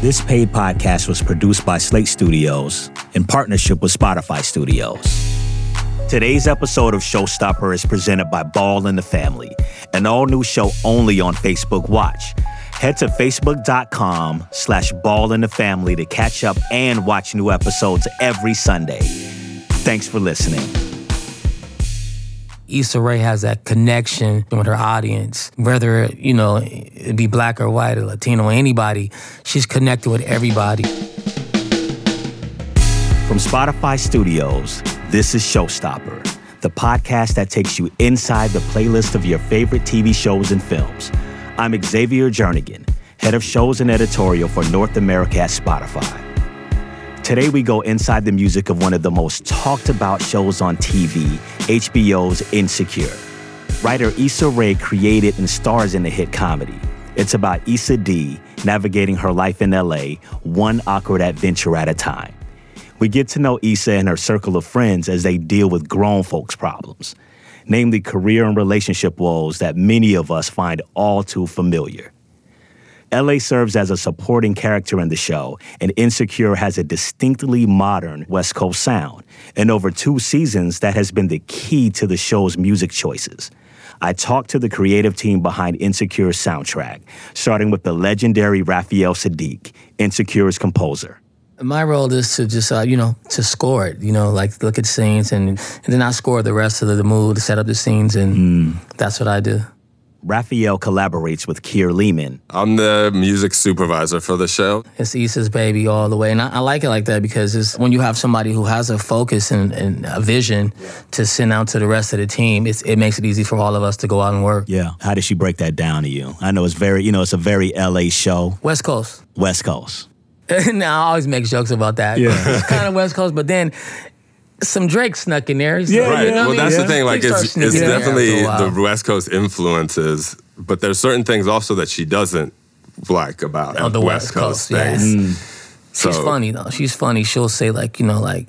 This paid podcast was produced by Slate Studios in partnership with Spotify Studios. Today's episode of Showstopper is presented by Ball in the Family, an all-new show only on Facebook Watch. Head to facebook.com slash ball in the family to catch up and watch new episodes every Sunday. Thanks for listening. Issa Rae has that connection with her audience, whether, you know, it be black or white or Latino or anybody, she's connected with everybody. From Spotify Studios, this is Showstopper, the podcast that takes you inside the playlist of your favorite TV shows and films. I'm Xavier Jernigan, head of shows and editorial for North America at Spotify. Today, we go inside the music of one of the most talked about shows on TV, HBO's Insecure. Writer Issa Rae created and stars in the hit comedy. It's about Issa Dee navigating her life in LA, one awkward adventure at a time. We get to know Issa and her circle of friends as they deal with grown folks' problems, namely career and relationship woes that many of us find all too familiar. LA serves as a supporting character in the show, and Insecure has a distinctly modern West Coast sound. And over two seasons, that has been the key to the show's music choices. I talked to the creative team behind Insecure's soundtrack, starting with the legendary Raphael Saadiq, Insecure's composer. My role is to just, uh, you know, to score it, you know, like look at scenes and, and then I score the rest of the mood, set up the scenes, and mm. that's what I do. Raphael collaborates with Kier Lehman. I'm the music supervisor for the show. It's Issa's baby all the way. And I, I like it like that because it's when you have somebody who has a focus and, and a vision yeah. to send out to the rest of the team, it makes it easy for all of us to go out and work. Yeah. How did she break that down to you? I know it's very, you know, it's a very LA show. West Coast. West Coast. now I always make jokes about that. Yeah. it's kind of West Coast, but then some Drake snuck in there. yeah, right. You know well, that's the thing. Like, it's, it's definitely the West Coast influences, but there's certain things also that she doesn't like about oh, the West, West Coast, Coast things. Mm. So, She's funny though. She's funny. She'll say like, you know, like,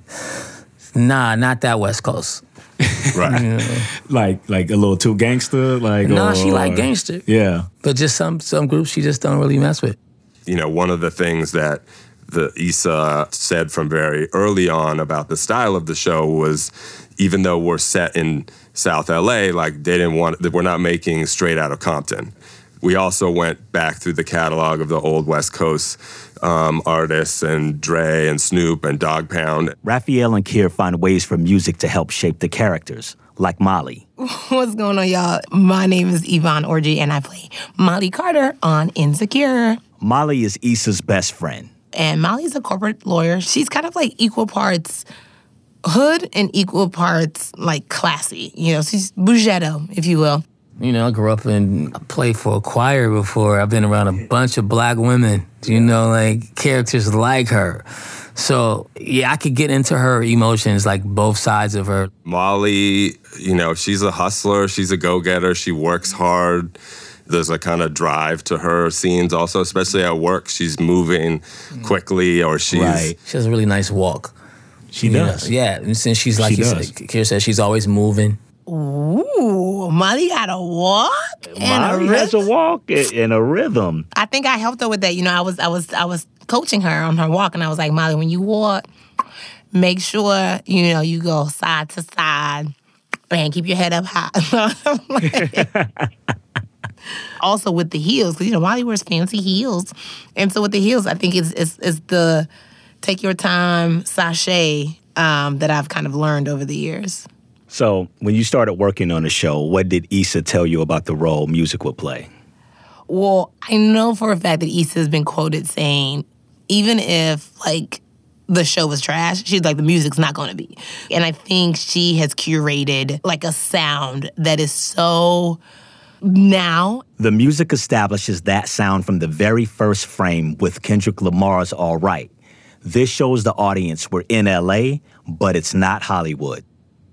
nah, not that West Coast. right. You know? Like like a little too gangster. Like nah, or, she like gangster. Yeah. But just some some groups she just don't really mess with. You know, one of the things that the Issa said from very early on about the style of the show was even though we're set in South LA, like they didn't want we're not making straight out of Compton. We also went back through the catalog of the old West Coast um, artists and Dre and Snoop and Dogg Pound. Raphael and Kier find ways for music to help shape the characters, like Molly. What's going on, y'all? My name is Yvonne Orji, and I play Molly Carter on Insecure. Molly is Issa's best friend and Molly's a corporate lawyer. She's kind of like equal parts hood and equal parts like classy. You know, she's bougetto, if you will. You know, I grew up and played for a choir before. I've been around a bunch of black women, you know, like characters like her. So, yeah, I could get into her emotions, like both sides of her. Molly, you know, she's a hustler, she's a go getter, she works hard there's a kind of drive to her scenes also, especially at work. She's moving quickly or she's. Right. She has a really nice walk. She does. Know? Yeah. And since she's like she you said, Kier said, she's always moving. Ooh, Molly got a walk and Molly a has a walk and a rhythm. I think I helped her with that. You know, I was I was I was coaching her on her walk, and I was like, Molly, when you walk, make sure you know you go side to side and keep your head up high. also with the heels, because you know Molly wears fancy heels, and so with the heels, I think it's it's, it's the take your time sashay um, that I've kind of learned over the years. So when you started working on the show, what did Issa tell you about the role music would play? Well, I know for a fact that Issa has been quoted saying, even if like the show was trash, she's like, the music's not gonna be. And I think she has curated like a sound that is so now. The music establishes that sound from the very first frame with Kendrick Lamar's All Right. This shows the audience we're in LA, but it's not Hollywood.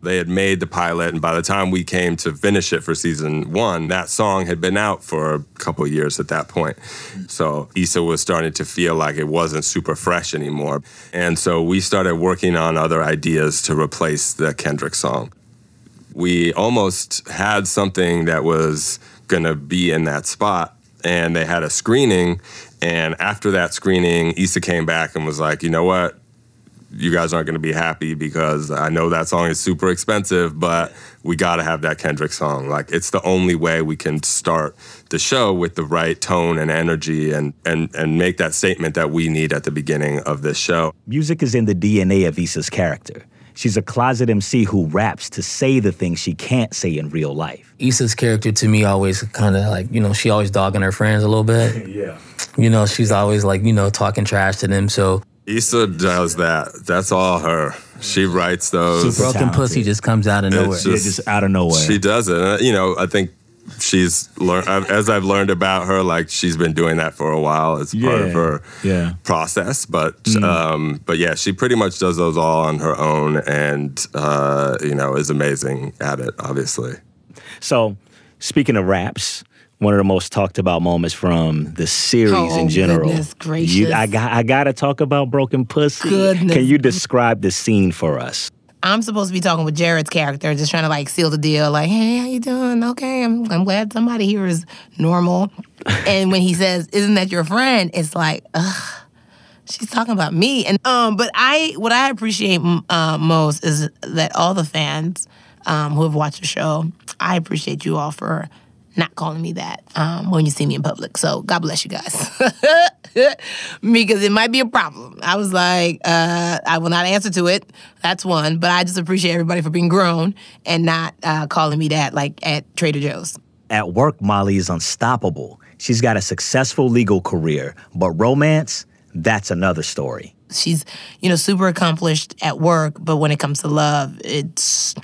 They had made the pilot, and by the time we came to finish it for season one, that song had been out for a couple years at that point. So Issa was starting to feel like it wasn't super fresh anymore. And so we started working on other ideas to replace the Kendrick song we almost had something that was going to be in that spot and they had a screening And after that screening, Issa came back and was like, you know what? You guys aren't going to be happy because I know that song is super expensive, but we got to have that Kendrick song. Like, it's the only way we can start the show with the right tone and energy and, and, and make that statement that we need at the beginning of this show. Music is in the DNA of Issa's character. She's a closet MC who raps to say the things she can't say in real life. Issa's character to me always kind of like, you know, she always dogging her friends a little bit. yeah. You know, she's always like, you know, talking trash to them. So Issa does that. That's all her. She writes those. Super broken talented. pussy just comes out of It's nowhere. Yeah, just out of nowhere. She does it. You know, I think she's learned as I've learned about her. Like she's been doing that for a while. It's part of her yeah. process. But um, but yeah, she pretty much does those all on her own, and uh, you know is amazing at it. Obviously, So, speaking of raps, one of the most talked about moments from the series Oh, in general. goodness gracious. You, I got I got to talk about Broken Pussy. Goodness. Can you describe the scene for us? I'm supposed to be talking with Jared's character, just trying to like seal the deal. Like, hey, how you doing? Okay, I'm I'm glad somebody here is normal. and when he says, "Isn't that your friend?" It's like, ugh, she's talking about me. And um, but I what I appreciate uh, most is that all the fans um, who have watched the show, I appreciate you all for not calling me that um, when you see me in public. So God bless you guys. because it might be a problem. I was like, uh, I will not answer to it. That's one. But I just appreciate everybody for being grown and not uh, calling me that like at Trader Joe's. At work, Molly is unstoppable. She's got a successful legal career, but romance, that's another story. She's, you know, super accomplished at work, but when it comes to love, it's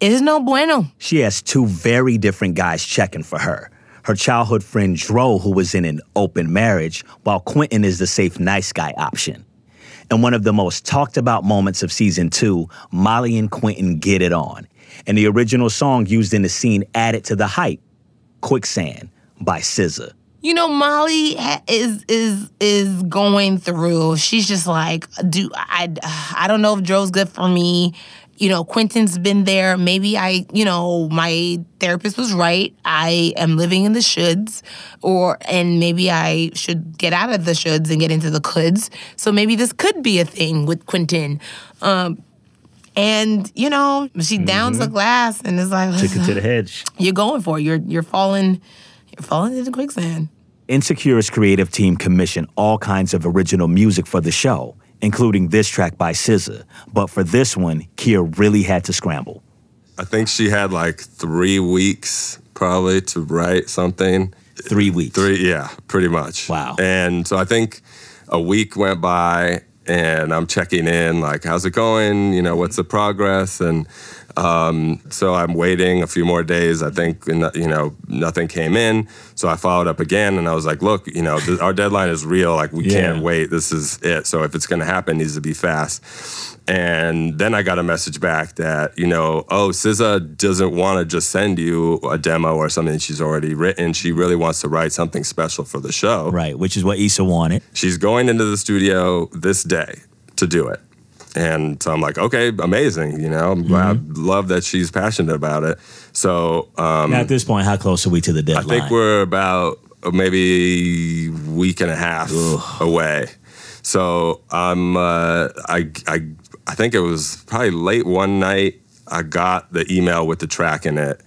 it is no bueno. She has two very different guys checking for her. Her childhood friend Dro, who was in an open marriage, while Quentin is the safe, nice guy option. In one of the most talked about moments of season two, Molly and Quentin get it on. And the original song used in the scene added to the hype Quicksand by SZA. You know, Molly is is is going through. She's just like, do I? I don't know if Joe's good for me. You know, Quentin's been there. Maybe I, you know, my therapist was right. I am living in the shoulds, or and maybe I should get out of the shoulds and get into the coulds. So maybe this could be a thing with Quentin. Um, and you know, she downs the glass and is like, Took it to the hedge. "You're going for it. You're you're falling, you're falling into quicksand." Insecure's creative team commissioned all kinds of original music for the show, including this track by SZA. But for this one, Kier really had to scramble. I think she had like three weeks probably to write something. Three weeks. Three, yeah, pretty much. Wow. And so I think a week went by, and I'm checking in, like, how's it going? You know, what's the progress? And um, so I'm waiting a few more days. I think, and, you know, nothing came in. So I followed up again, and I was like, look, you know, th- our deadline is real. Like, we Yeah. can't wait. This is it. So if it's going to happen, it needs to be fast. And then I got a message back that, you know, oh, SZA doesn't want to just send you a demo or something she's already written. She really wants to write something special for the show. Right, which is what Issa wanted. She's going into the studio this day to do it. And so I'm like, okay, amazing. You know, Mm-hmm. I love that she's passionate about it. So um, Now, at this point, how close are we to the deadline? I think we're about uh, maybe week and a half away. So I'm uh, I I I think it was probably late one night. I got the email with the track in it,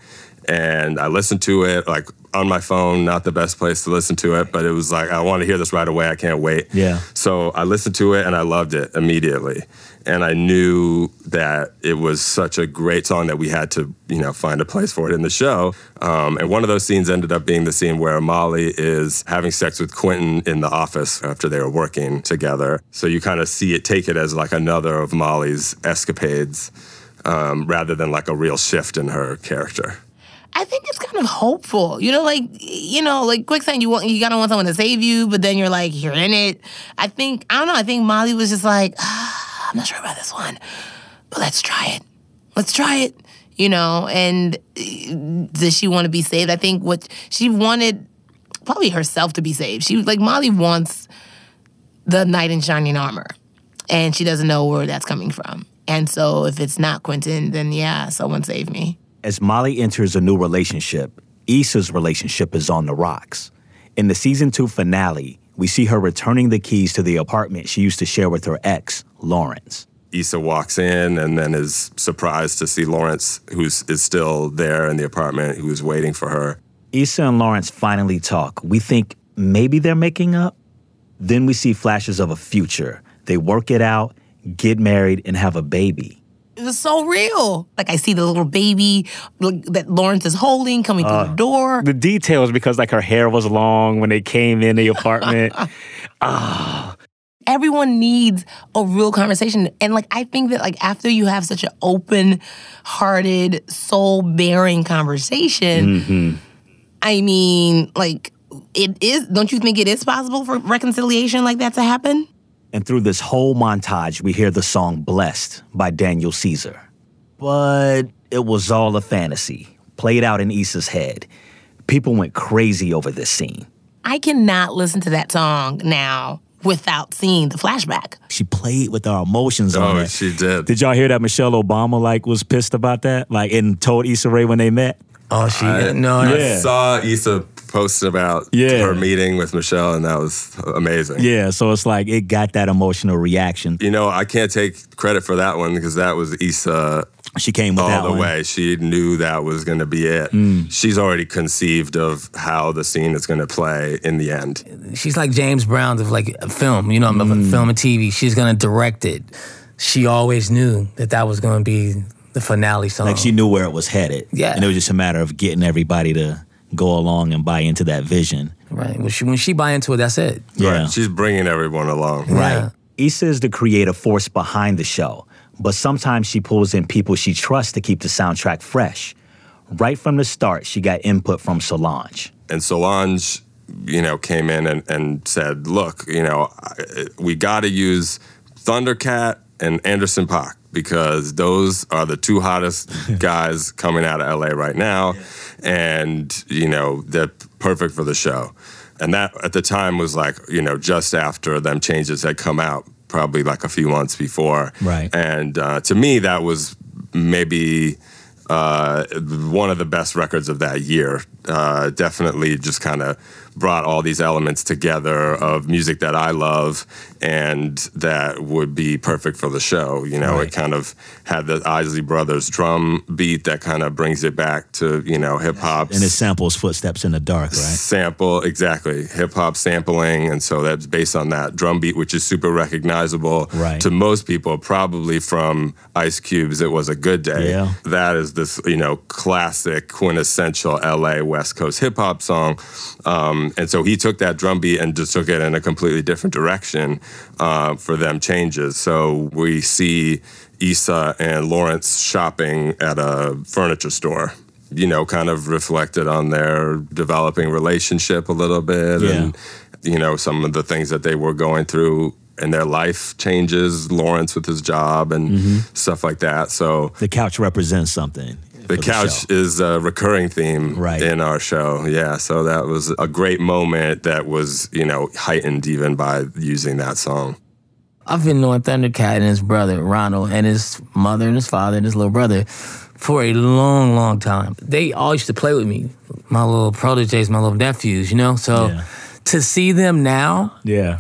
and I listened to it like on my phone. Not the best place to listen to it, but it was like I want to hear this right away. I can't wait. Yeah. So I listened to it and I loved it immediately. And I knew that it was such a great song that we had to, you know, find a place for it in the show. Um, and one of those scenes ended up being the scene where Molly is having sex with Quentin in the office after they were working together. So you kind of see it, take it as like another of Molly's escapades um, rather than like a real shift in her character. I think it's kind of hopeful. You know, like you know, like quicksand. You want you gotta want someone to save you, but then you're like you're in it. I think I don't know. I think Molly was just like, ah, I'm not sure about this one, but let's try it. Let's try it. You know, and uh, does she want to be saved? I think what she wanted, probably herself to be saved. She was like Molly wants the knight in shining armor, and she doesn't know where that's coming from. And so if it's not Quentin, then yeah, someone save me. As Molly enters a new relationship, Issa's relationship is on the rocks. In the season two finale, we see her returning the keys to the apartment she used to share with her ex, Lawrence. Issa walks in and then is surprised to see Lawrence, who's still there in the apartment, who's waiting for her. Issa and Lawrence finally talk. We think maybe they're making up. Then we see flashes of a future. They work it out, get married, and have a baby. It was so real. Like I see the little baby that Lawrence is holding coming through the door. The details, because like her hair was long when they came in the apartment. Ah, Everyone needs a real conversation. And like I think that like after you have such an open hearted, soul bearing conversation, I mean, like it is don't you think it is possible for reconciliation like that to happen? And through this whole montage, we hear the song Blessed by Daniel Caesar. But it was all a fantasy, played out in Issa's head. People went crazy over this scene. I cannot listen to that song now without seeing the flashback. She played with our emotions on Oh, it. she did. Did y'all hear that Michelle Obama like was pissed about that? Like and told Issa Rae when they met? Oh, she I- no, I Yeah. saw Issa post about Yeah. her meeting with Michelle, and that was amazing. Yeah, so it's like it got that emotional reaction. You know, I can't take credit for that one because that was Issa She came with that all the one. way. She knew that was going to be it. Mm. She's already conceived of how the scene is going to play in the end. she's like James Brown of like a film, you know, of Mm. film and TV. She's gonna direct it. She always knew that that was gonna be the finale song. Like she knew where it was headed. Yeah. And it was just a matter of getting everybody to go along and buy into that vision. right when she when she buy into it, that's it. Yeah. Right. She's bringing everyone along. Yeah. Issa is the creative force behind the show, but sometimes she pulls in people she trusts to keep the soundtrack fresh. Right from the start, she got input from Solange. and Solange, you know, came in and, and said, "Look, you know, we got to use Thundercat and Anderson Paak because those are the two hottest guys coming out of LA right now, and you know they're perfect for the show." And that at the time was like, you know, just after them changes had come out, probably like a few months before. Right. And uh, to me, that was maybe uh, one of the best records of that year. Uh, definitely just kind of brought all these elements together of music that I love and that would be perfect for the show. You know, Right. it kind of had the Isley Brothers drum beat that kind of brings it back to, you know, hip hop. And it samples Footsteps in the Dark, right? Sample exactly hip hop sampling, and so that's based on that drum beat, which is super recognizable Right. to most people, probably from Ice Cube's "It Was a Good Day." Yeah. That is this you know classic quintessential LA West Coast hip hop song, um, and so he took that drum beat and just took it in a completely different direction uh, for them changes. So we see Issa and Lawrence shopping at a furniture store you know, kind of reflected on their developing relationship a little bit and, you know, some of the things that they were going through and their life changes, Lawrence with his job and Mm-hmm. stuff like that. So The couch represents something. The couch show. is a recurring theme Right. in our show. Yeah. So that was a great moment that was, you know, heightened even by using that song. I've been knowing Thundercat and his brother Ronald and his mother and his father and his little brother for a long, long time. They all used to play with me, my little proteges, my little nephews, you know. So Yeah. to see them now, Yeah.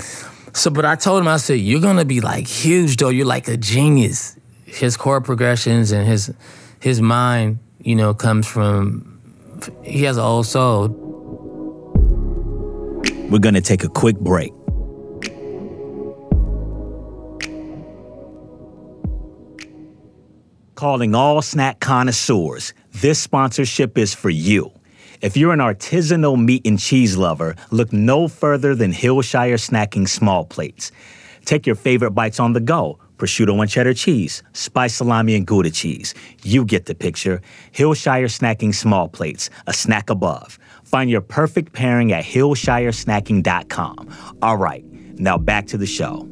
so but I told him I said you're gonna be like huge though. You're like a genius. His chord progressions and his his mind, you know, comes from. He has an old soul. We're going to take a quick break. Calling all snack connoisseurs, this sponsorship is for you. If you're an artisanal meat and cheese lover, look no further than Hillshire Snacking Small Plates. Take your favorite bites on the go prosciutto and cheddar cheese, spiced salami and Gouda cheese. You get the picture. Hillshire Snacking Small Plates, a snack above. Find your perfect pairing at hillshiresnacking.com. All right, now back to the show.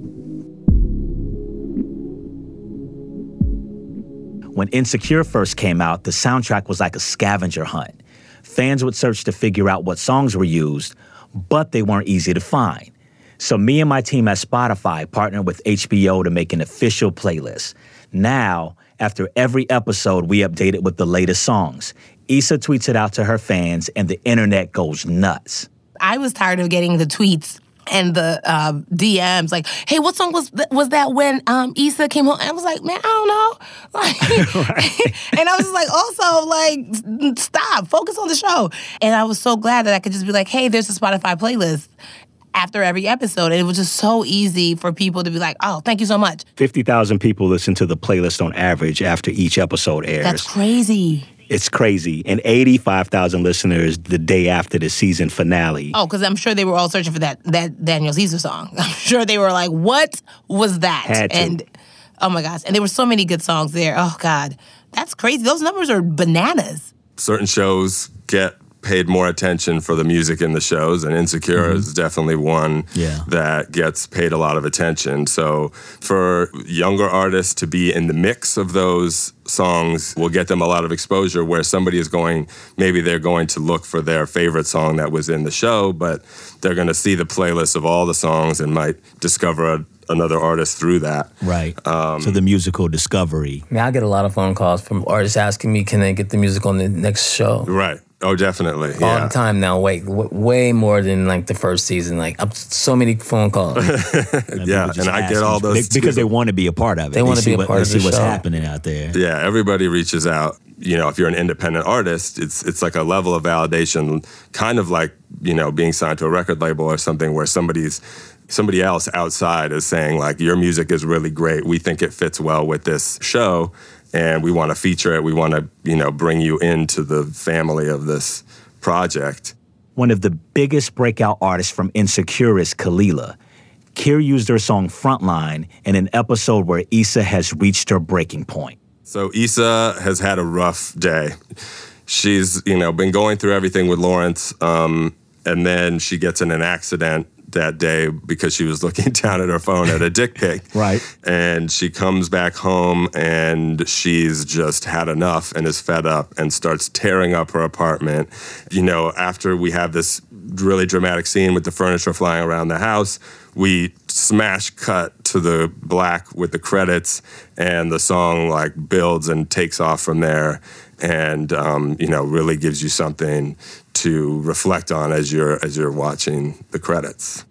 When Insecure first came out, the soundtrack was like a scavenger hunt. Fans would search to figure out what songs were used, but they weren't easy to find. So me and my team at Spotify partnered with HBO to make an official playlist. Now, after every episode, we update it with the latest songs. Issa tweets it out to her fans, and the internet goes nuts. I was tired of getting the tweets and the uh, DMs like, "Hey, what song was th- was that when um, Issa came home?" And I was like, "Man, I don't know." Like, and I was just like, also like, stop, focus on the show. And I was so glad that I could just be like, "Hey, there's a Spotify playlist." After every episode, and it was just so easy for people to be like, "Oh, thank you so much." 50,000 people listen to the playlist on average after each episode airs. That's crazy. It's crazy. And 85,000 listeners the day after the season finale. Oh, because I'm sure they were all searching for that that Daniel Caesar song. I'm sure they were like, "What was that?" Had to. And oh my gosh, and there were so many good songs there. Oh God, that's crazy. Those numbers are bananas. certain shows get paid more attention for the music in the shows and insecure mm-hmm. is definitely one Yeah. that gets paid a lot of attention so for younger artists to be in the mix of those songs will get them a lot of exposure where somebody is going maybe they're going to look for their favorite song that was in the show but they're going to see the playlist of all the songs and might discover a, another artist through that Right. Um, so the musical discovery. I mean, I get a lot of phone calls from artists asking me, "Can they get the music on the next show?" right oh definitely All yeah the time now. Wait, w- way more than like the first season. Like, I'm so many phone calls. yeah and i get all those be- because they want to be a part of it. They wanna see be a what, part they of see what's show. happening out there. Yeah, everybody reaches out. You know, if you're an independent artist, it's it's like a level of validation, kind of like you know being signed to a record label or something, where somebody's somebody else outside is saying like your music is really great. We think it fits well with this show, and we want to feature it. We want to you know bring you into the family of this project. One of the biggest breakout artists from Insecure is Kelela. Kier used her song Frontline in an episode where Issa has reached her breaking point. So Issa has had a rough day. She's, you know, been going through everything with Lawrence, um, and then she gets in an accident that day because she was looking down at her phone at a dick pic. Right. And she comes back home and she's just had enough and is fed up and starts tearing up her apartment. You know, after we have this really dramatic scene with the furniture flying around the house, we smash cut to the black with the credits and the song like builds and takes off from there and um, you know really gives you something to reflect on as you're as you're watching the credits.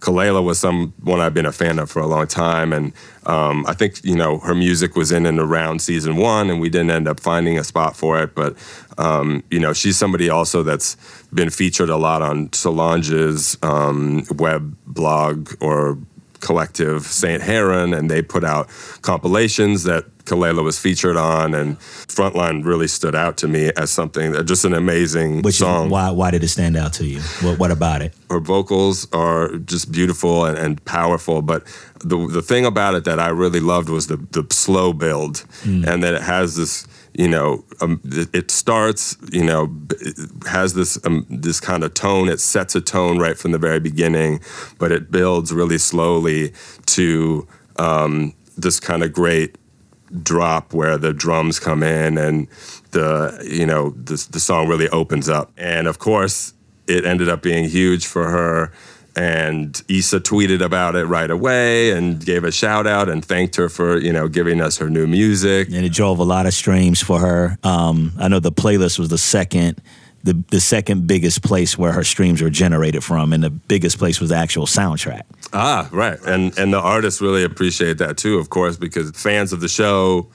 Kelela was someone I've been a fan of for a long time, and um, I think you know her music was in and around season one, and we didn't end up finding a spot for it. But um, you know, she's somebody also that's been featured a lot on Solange's um, web blog or collective Saint Heron, and they put out compilations that Kelela was featured on, and Frontline really stood out to me as something that just an amazing Which song is why why did it stand out to you? What what about it? her vocals are just beautiful and, and powerful. But the the thing about it that I really loved was the the slow build, and that it has this. You know, um, it it starts. You know, has this um, this kind of tone. It sets a tone right from the very beginning, but it builds really slowly to um, this kind of great drop where the drums come in and the you know the the song really opens up. And of course, it ended up being huge for her. And Issa tweeted about it right away and gave a shout out and thanked her for you know giving us her new music. And it drove a lot of streams for her. Um, I know the playlist was the second the the second biggest place where her streams were generated from, and the biggest place was the actual soundtrack. Ah, right. And and the artists really appreciate that too, of course, because fans of the show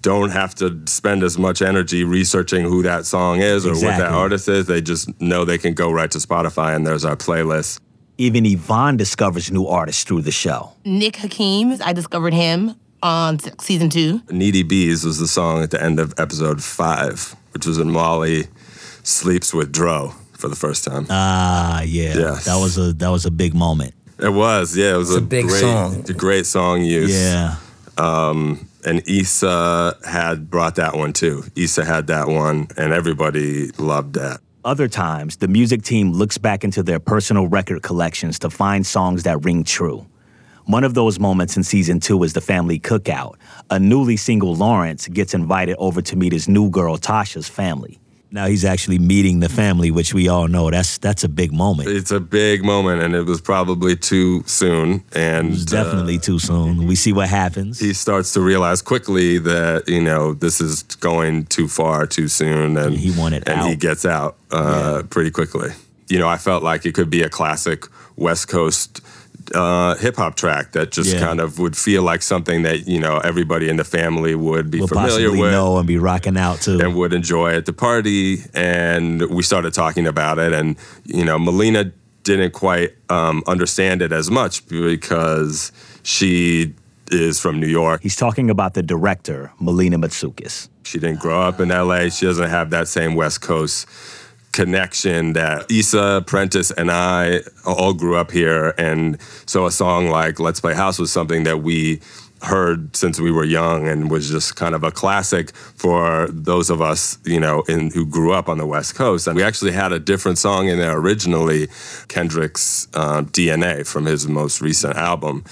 don't have to spend as much energy researching who that song is or what that artist is. They just know they can go right to Spotify and there's our playlist. Even Yvonne discovers new artists through the show. Nick Hakim, I discovered him on season two. Needy Bees was the song at the end of episode five, which was in Molly sleeps with Dro for the first time. Ah, yeah, Yes. that was a that was a big moment. it was, yeah, it was a big great, song. a great song use. Yeah, and Issa had brought that one too. Issa had that one, and everybody loved that. Other times, the music team looks back into their personal record collections to find songs that ring true. One of those moments in season two is the family cookout. A newly single Lawrence gets invited over to meet his new girl Tasha's family. Now he's actually meeting the family, which we all know that's that's a big moment. It's a big moment, and it was probably too soon. And It's uh, definitely too soon. We see what happens. he starts to realize quickly that you know this is going too far too soon, and He wanted and he gets out uh, pretty quickly. You know, I felt like it could be a classic West Coast uh, hip hop track that just Yeah. kind of would feel like something that you know everybody in the family would be We'll familiar with know and be rocking out to. and would enjoy at the party. And we started talking about it, and you know, Melina didn't quite um, understand it as much because she is from New York. He's talking about the director, Melina Matsoukas. She didn't grow up in LA. She doesn't have that same West Coast connection that Issa, Prentice, and I all grew up here. And so a song like Let's Play House was something that we heard since we were young and was just kind of a classic for those of us, you know, in who grew up on the West Coast. And we actually had a different song in there originally, Kendrick's uh, DNA from his most recent album.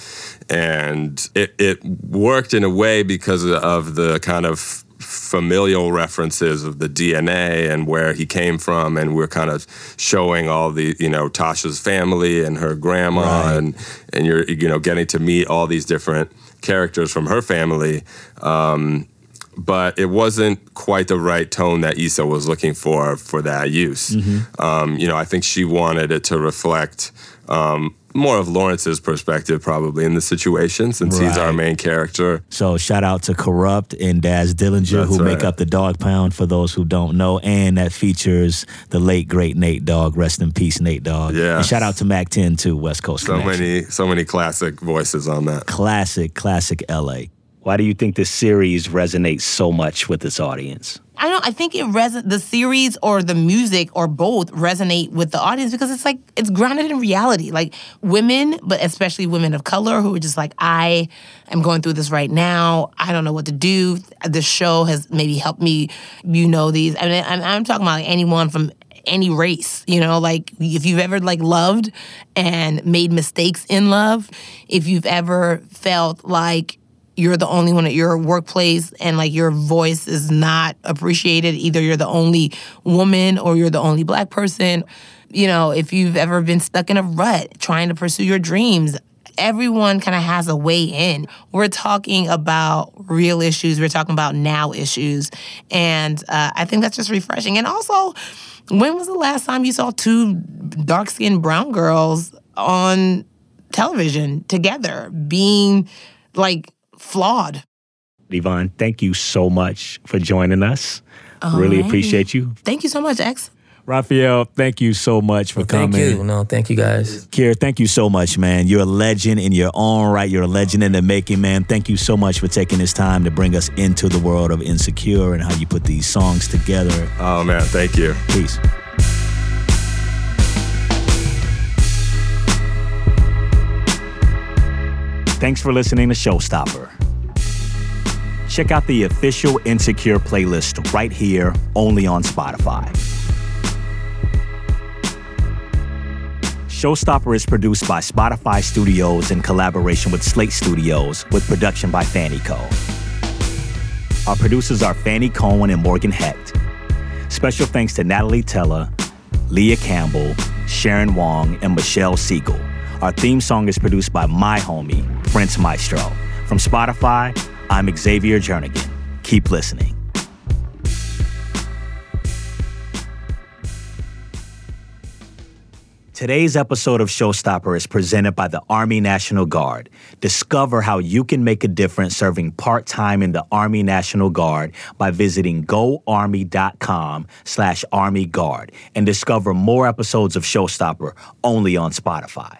And it, it worked in a way because of the kind of familial references of the DNA and where he came from, and we're kind of showing all the you know Tasha's family and her grandma, Right. and and you're you know getting to meet all these different characters from her family. Um, but it wasn't quite the right tone that Issa was looking for for that use. Um, you know, I think she wanted it to reflect um, more of Lawrence's perspective, probably in the situation, since he's our main character. So shout out to Kurupt and Daz Dillinger That's who make up the Dogg Pound for those who don't know, and that features the late great Nate Dogg. Rest in peace, Nate Dogg. Yeah. And shout out to Mack 10 too, West Coast So Connection. many, so many classic voices on that. Classic, classic LA. Why do you think this series resonates so much with this audience? I don't. I think it res- the series or the music or both resonate with the audience because it's like it's grounded in reality. Like women, but especially women of color who are just like, I am going through this right now. I don't know what to do. The show has maybe helped me. You know these. I mean, I'm, I'm talking about like anyone from any race. You know, like if you've ever like loved and made mistakes in love, if you've ever felt like you're the only one at your workplace and like your voice is not appreciated. Either you're the only woman or you're the only black person. You know, if you've ever been stuck in a rut trying to pursue your dreams, everyone kind of has a way in. We're talking about real issues, we're talking about now issues. And uh, I think that's just refreshing. And also, when was the last time you saw two dark skinned brown girls on television together being like flawed? Devon, thank you so much for joining us. really Alrighty. appreciate you. Thank you so much, X. Raphael, thank you so much for Thank coming. you. No, thank you guys. Kier, thank you so much, man. You're a legend in your own right. You're a legend in the making, man. Thank you so much for taking this time to bring us into the world of Insecure and how you put these songs together. Oh man, thank you. Peace. Thanks for listening to Showstopper. Check out the official Insecure playlist right here, only on Spotify. Showstopper is produced by Spotify Studios in collaboration with Slate Studios, with production by Fanny Co. Our producers are Fanny Cohen and Morgan Hecht. Special thanks to Natalie Teller, Leah Campbell, Sharon Wong, and Michelle Siegel. Our theme song is produced by my homie, Prince Maestro. From Spotify, I'm Xavier Jernigan. Keep listening. Today's episode of Showstopper is presented by the Army National Guard. Discover how you can make a difference serving part-time in the Army National Guard by visiting goarmy.com slash Army Guard and discover more episodes of Showstopper only on Spotify.